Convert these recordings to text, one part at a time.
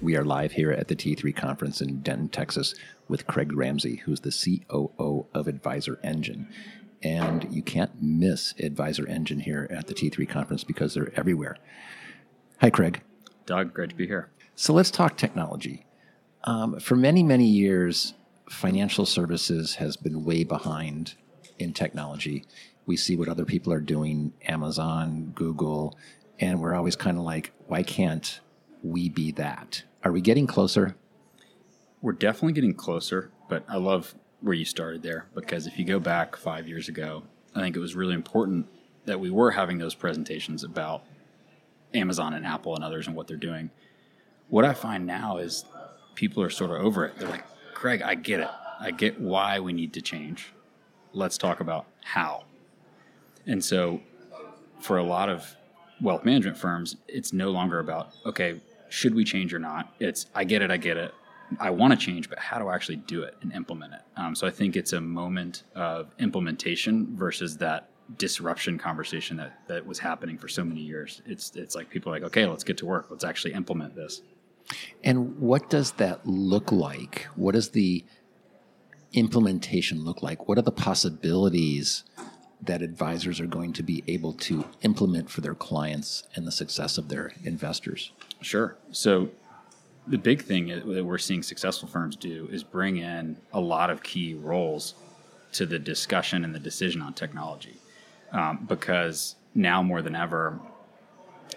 We are live here at the T3 conference in Denton, Texas, with Craig Ramsey, who's the COO of Advisor Engine. And you can't miss Advisor Engine here at the T3 conference because they're everywhere. Hi, Craig. Doug, great to be here. So let's talk technology. Um, for many, many years, financial services has been way behind in technology. We see what other people are doing, Amazon, Google, and we're always kind of like, why can't we be that? Are we getting closer? We're definitely getting closer, but I love where you started there because if you go back five years ago, I think it was really important that we were having those presentations about Amazon and Apple and others and what they're doing. What I find now is people are sort of over it. They're like, Craig, I get it. I get why we need to change. Let's talk about how. And so, for a lot of wealth management firms, it's no longer about, okay, should we change or not? It's I get it, I get it. I want to change, but how do I actually do it and implement it? Um, so I think it's a moment of implementation versus that disruption conversation that that was happening for so many years. It's it's like people are like, okay, let's get to work. Let's actually implement this. And what does that look like? What does the implementation look like? What are the possibilities that advisors are going to be able to implement for their clients and the success of their investors? Sure. So the big thing that we're seeing successful firms do is bring in a lot of key roles to the discussion and the decision on technology. Um, because now more than ever,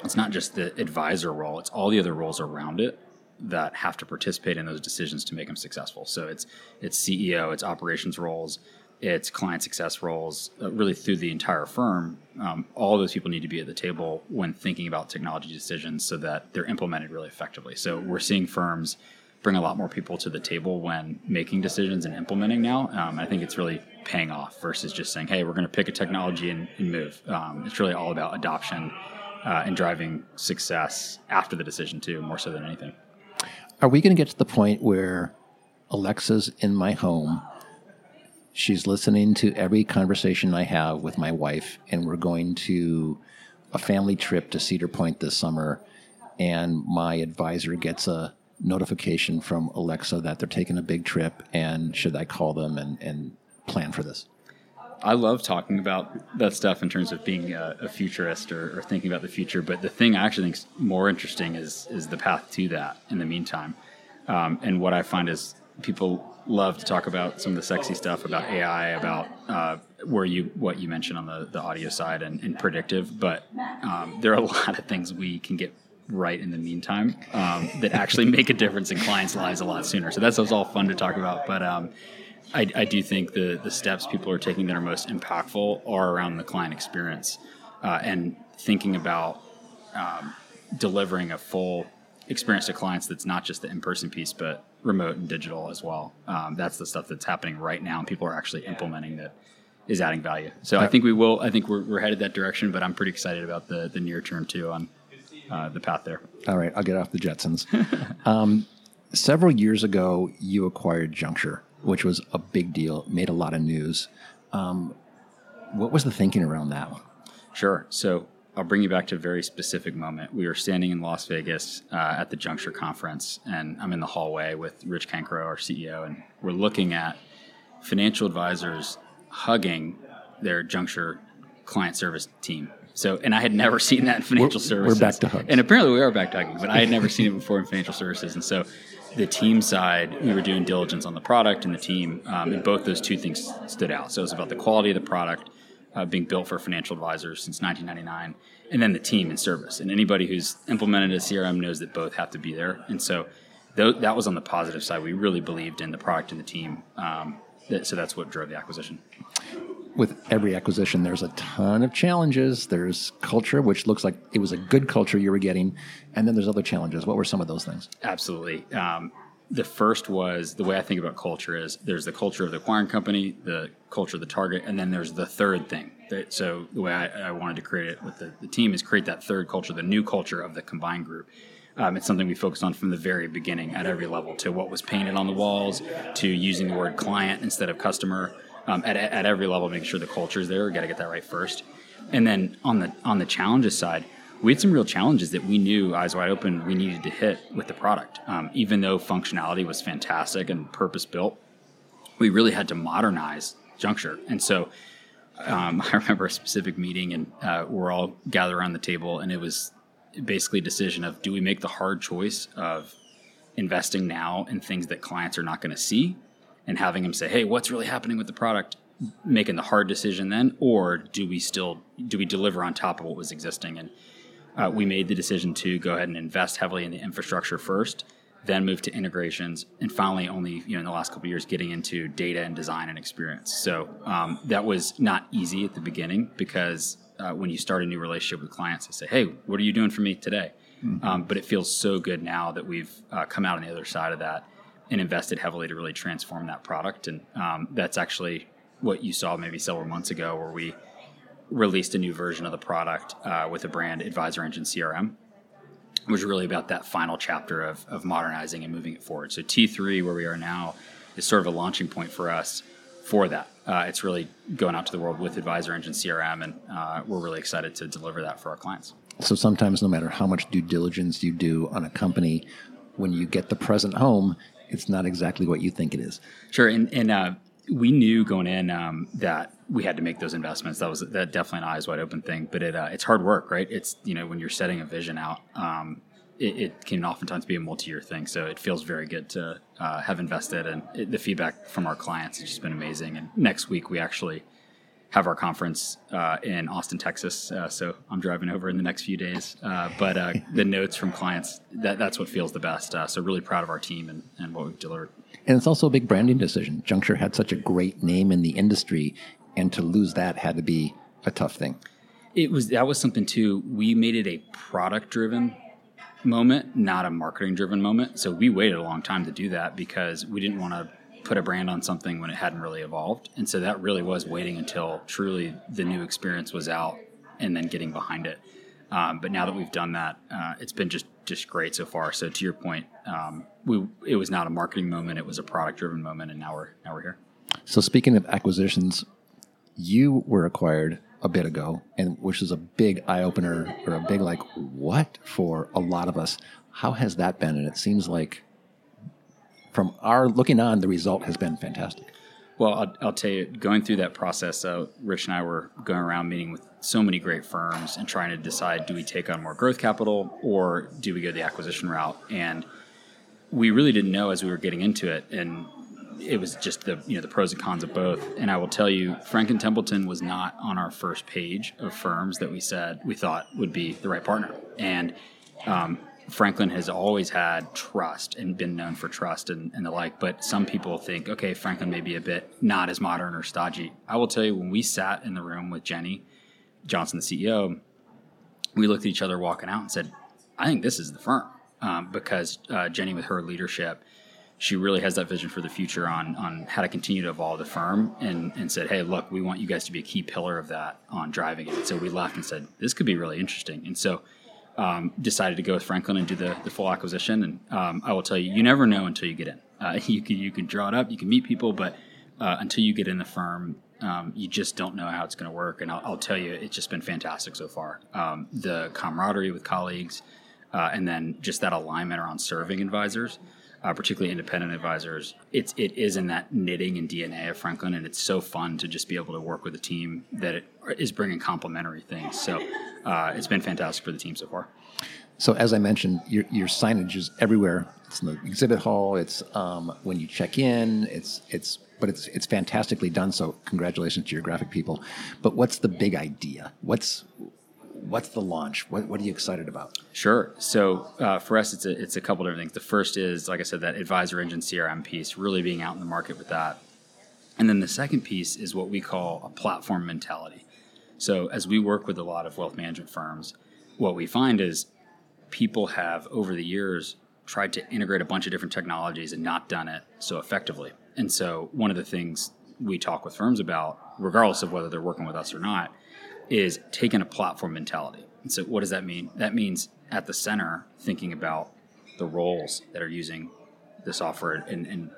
it's not just the advisor role, it's all the other roles around it that have to participate in those decisions to make them successful. So it's it's CEO, it's operations roles, it's client success roles, uh, really through the entire firm. Um, all those people need to be at the table when thinking about technology decisions so that they're implemented really effectively. So we're seeing firms bring a lot more people to the table when making decisions and implementing now. Um, I think it's really paying off versus just saying, hey, we're going to pick a technology and, and move. Um, it's really all about adoption uh, and driving success after the decision, too, more so than anything. Are we going to get to the point where Alexa's in my home? She's listening to every conversation I have with my wife, and we're going to a family trip to Cedar Point this summer. And my advisor gets a notification from Alexa that they're taking a big trip, and should I call them and, and plan for this? I love talking about that stuff in terms of being a, a futurist or, or, thinking about the future. But the thing I actually think is more interesting is is the path to that. In the meantime, um, and what I find is people love to talk about some of the sexy stuff about AI, about uh, where you what you mentioned on the, the audio side and, and predictive. But um, there are a lot of things we can get right in the meantime um, that actually make a difference in clients' lives a lot sooner. So that's, that's all fun to talk about. But um, I, I, do think the the steps people are taking that are most impactful are around the client experience uh, and thinking about um, delivering a full experience to clients that's not just the in-person piece but remote and digital as well. Um, that's the stuff that's happening right now and people are actually implementing that is adding value. So i think we will i think we're, we're headed that direction but i'm pretty excited about the the near term too on uh, the path there. All right i'll get off the jetsons. Um, several years ago you acquired Junxure which was a big deal made a lot of news. Um, what was the thinking around that one? Sure. So I'll bring you back to a very specific moment. We were standing in Las Vegas uh, at the Junxure conference, and I'm in the hallway with Rich Cancro, our CEO, and we're looking at financial advisors hugging their Junxure client service team. So, and I had never seen that in financial we're, services. We're back to hugs. And apparently we are back to hugging, but I had never seen it before in financial services. And so the team side, we were doing diligence on the product and the team, um, and both those two things stood out. So it was about the quality of the product uh, being built for financial advisors since 1999, and then the team and service. And anybody who's implemented a CRM knows that both have to be there. And so th- that was on the positive side. We really believed in the product and the team. Um, that, so that's what drove the acquisition. With every acquisition, there's a ton of challenges. There's culture, which looks like it was a good culture you were getting, and then there's other challenges. What were some of those things? Absolutely. Um, the first was the way I think about culture is there's the culture of the acquiring company, the culture of the target, and then there's the third thing. So the way I, I, wanted to create it with the, the, team is create that third culture, the new culture of the combined group. Um, it's something we focused on from the very beginning at every level, to what was painted on the walls, to using the word client instead of customer. Um, at, at every level, making sure the culture is there. We got to get that right first. And then on the on the challenges side, we had some real challenges that we knew eyes wide open we needed to hit with the product. Um, even though functionality was fantastic and purpose built, we really had to modernize Junxure. And so um, I remember a specific meeting, and uh, we're all gathered around the table, and it was basically a decision of do we make the hard choice of investing now in things that clients are not going to see and having them say, hey, what's really happening with the product? making the hard decision then or do we still do we deliver on top of what was existing and uh, we made the decision to go ahead and invest heavily in the infrastructure first, then move to integrations, and finally, only you know in the last couple years, getting into data and design and experience. So um, that was not easy at the beginning because uh, when you start a new relationship with clients, they say, "Hey, what are you doing for me today?" Mm-hmm. Um, but it feels so good now that we've uh, come out on the other side of that and invested heavily to really transform that product, and um, that's actually what you saw maybe several months ago, where we released a new version of the product uh, with a brand Advisor Engine CRM, which was really about that final chapter of, of modernizing and moving it forward. So T3, where we are now, is sort of a launching point for us for that. Uh, it's really going out to the world with Advisor Engine CRM, and uh, we're really excited to deliver that for our clients. So sometimes, no matter how much due diligence you do on a company, when you get the present home, it's not exactly what you think it is. Sure, and, and uh, we knew going in um, that we had to make those investments. That was that definitely an eyes wide open thing. But it uh, it's hard work, right? It's you know when you're setting a vision out, um, it, it, can oftentimes be a multi-year thing. So it feels very good to uh, have invested, and it, the feedback from our clients has just been amazing. And next week we actually have our conference uh, in Austin, Texas. Uh, so I'm driving over in the next few days. Uh, but uh, the notes from clients, that, that's what feels the best. Uh, so really proud of our team and, and what we've delivered. And it's also a big branding decision. Junxure had such a great name in the industry, and to lose that had to be a tough thing. It was that was something too. We made it a product driven moment, not a marketing driven moment. So we waited a long time to do that because we didn't want to put a brand on something when it hadn't really evolved. And so that really was waiting until truly the new experience was out and then getting behind it. Um, but now that we've done that, uh, it's been just just great so far. So to your point, um, we it was not a marketing moment; it was a product driven moment, and now we're now we're here. So speaking of acquisitions, you were acquired a bit ago, and which is a big eye opener or a big like what for a lot of us. How has that been? And it seems like from our looking on, the result has been fantastic. Well, I'll, I'll tell you, going through that process, uh, Rich and I were going around meeting with so many great firms and trying to decide do we take on more growth capital or do we go the acquisition route? And we really didn't know as we were getting into it. And it was just the you know the pros and cons of both. And I will tell you, Franklin Templeton was not on our first page of firms that we said we thought would be the right partner. And um, Franklin has always had trust and been known for trust and, and, the like, but some people think, okay, Franklin may be a bit not as modern or stodgy. I will tell you, when we sat in the room with Jenny Johnson, the CEO, we looked at each other walking out and said, I think this is the firm um, because uh, Jenny, with her leadership, she really has that vision for the future on on how to continue to evolve the firm and, and said, hey, look, we want you guys to be a key pillar of that on driving it. So we left and said, this could be really interesting. And so um, decided to go with Franklin and do the, the full acquisition. And um, I will tell you, you never know until you get in. Uh, you can you can draw it up, you can meet people, but uh, until you get in the firm, um, you just don't know how it's going to work. And I'll, I'll, tell you, it's just been fantastic so far. Um, the camaraderie with colleagues, uh, and then just that alignment around serving advisors. Uh, particularly independent advisors, it's it is in that knitting and DNA of Franklin, and it's so fun to just be able to work with a team that is bringing complementary things. So uh, it's been fantastic for the team so far. So as I mentioned, your, your signage is everywhere. It's in the exhibit hall. It's um, when you check in. It's it's but it's it's fantastically done. So congratulations to your graphic people. But what's the big idea? What's what's the launch? What, what are you excited about? Sure. So uh, for us, it's a, it's a couple different things. The first is, like I said, that advisor engine CRM piece, really being out in the market with that. And then the second piece is what we call a platform mentality. So as we work with a lot of wealth management firms, what we find is people have over the years tried to integrate a bunch of different technologies and not done it so effectively. And so, one of the things we talk with firms about, regardless of whether they're working with us or not, is taking a platform mentality. And so, what does that mean? That means at the center, thinking about the roles that are using the software and, and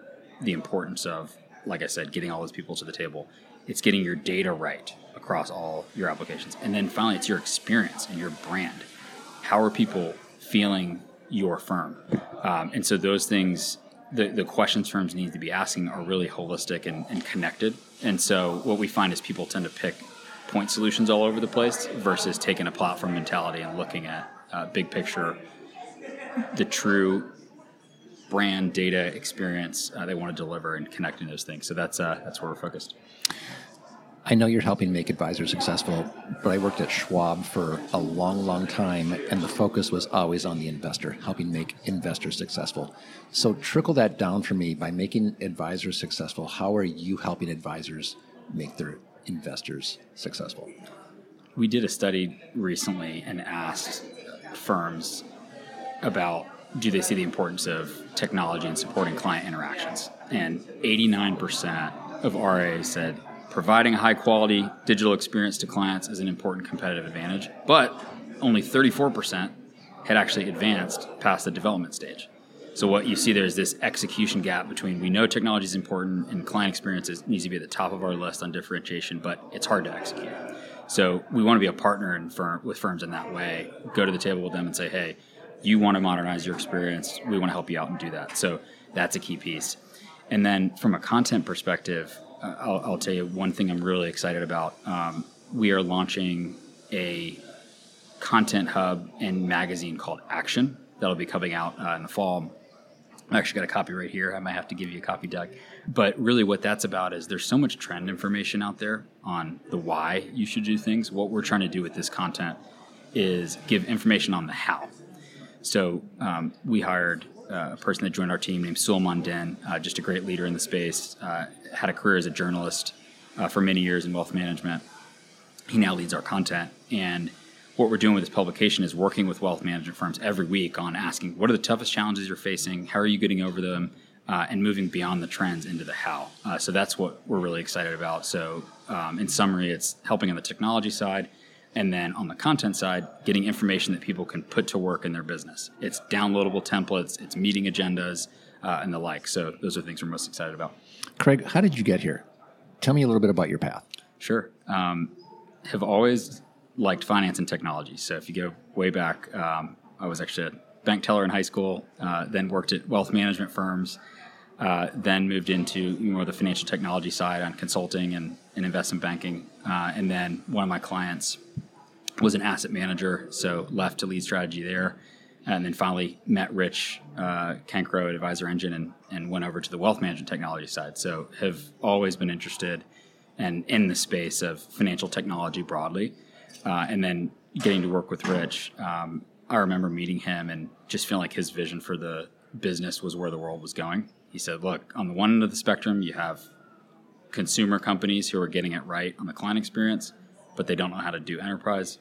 the importance of, like I said, getting all those people to the table. It's getting your data right across all your applications. And then finally, it's your experience and your brand. How are people feeling your firm? Um, and so those things, the, the questions firms need to be asking are really holistic and, and connected. And so what we find is people tend to pick point solutions all over the place versus taking a platform mentality and looking at uh, big picture, the true brand data experience uh, they want to deliver and connecting those things. So that's uh, that's where we're focused. I know you're helping make advisors successful, but I worked at Schwab for a long, long time, and the focus was always on the investor, helping make investors successful. So, trickle that down for me by making advisors successful. How are you helping advisors make their investors successful? We did a study recently and asked firms about do they see the importance of technology in supporting client interactions? And 89% of RAs said providing a high quality digital experience to clients is an important competitive advantage, but only 34% had actually advanced past the development stage. So what you see there is this execution gap between we know technology is important and client experiences needs to be at the top of our list on differentiation, but it's hard to execute. So we want to be a partner in firm, with firms in that way. Go to the table with them and say, hey, you want to modernize your experience. We want to help you out and do that. So that's a key piece. And then from a content perspective, uh, I'll, I'll, tell you one thing I'm really excited about. Um, we are launching a content hub and magazine called Action that'll be coming out uh, in the fall. I actually got a copy right here. I might have to give you a copy, Doug. But really, what that's about is there's so much trend information out there on the why you should do things. What we're trying to do with this content is give information on the how. So um, we hired uh, a person that joined our team named Suleman Din, uh, just a great leader in the space, uh, had a career as a journalist uh, for many years in wealth management. He now leads our content. And what we're doing with this publication is working with wealth management firms every week on asking what are the toughest challenges you're facing, how are you getting over them, uh, and moving beyond the trends into the how. Uh, so that's what we're really excited about. So, um, in summary, it's helping on the technology side and then on the content side, getting information that people can put to work in their business. It's downloadable templates, it's meeting agendas, uh, and the like. So those are things we're most excited about. Craig, how did you get here? Tell me a little bit about your path. Sure. Um, have always liked finance and technology. So if you go way back, um, I was actually a bank teller in high school, uh, then worked at wealth management firms, uh, then moved into more the financial technology side on consulting and, and investment banking. Uh, and then one of my clients was an asset manager, so left to lead strategy there. And then finally met Rich uh, Cancro at Advisor Engine and, and went over to the wealth management technology side. So have always been interested and in the space of financial technology broadly. Uh, and then getting to work with Rich, um, I remember meeting him and just feeling like his vision for the business was where the world was going. He said, "Look, on the one end of the spectrum, you have consumer companies who are getting it right on the client experience, but they don't know how to do enterprise.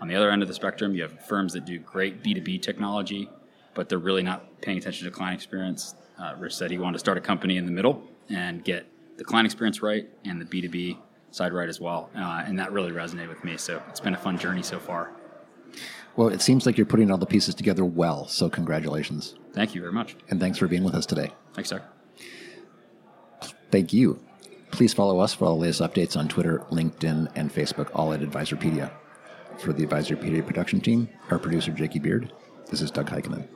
On the other end of the spectrum, you have firms that do great B2B technology, but they're really not paying attention to client experience. Uh, Rich said he wanted to start a company in the middle and get the client experience right and the B2B side right as well. Uh, and that really resonated with me. So it's been a fun journey so far. Well, it seems like you're putting all the pieces together well. So congratulations. Thank you very much. And thanks for being with us today. Thanks, sir. Thank you. Please follow us for all the latest updates on Twitter, LinkedIn, and Facebook, all at Advisorpedia. For the Advisorpedia production team, our producer, Jakey Beard, this is Doug Heikkinen.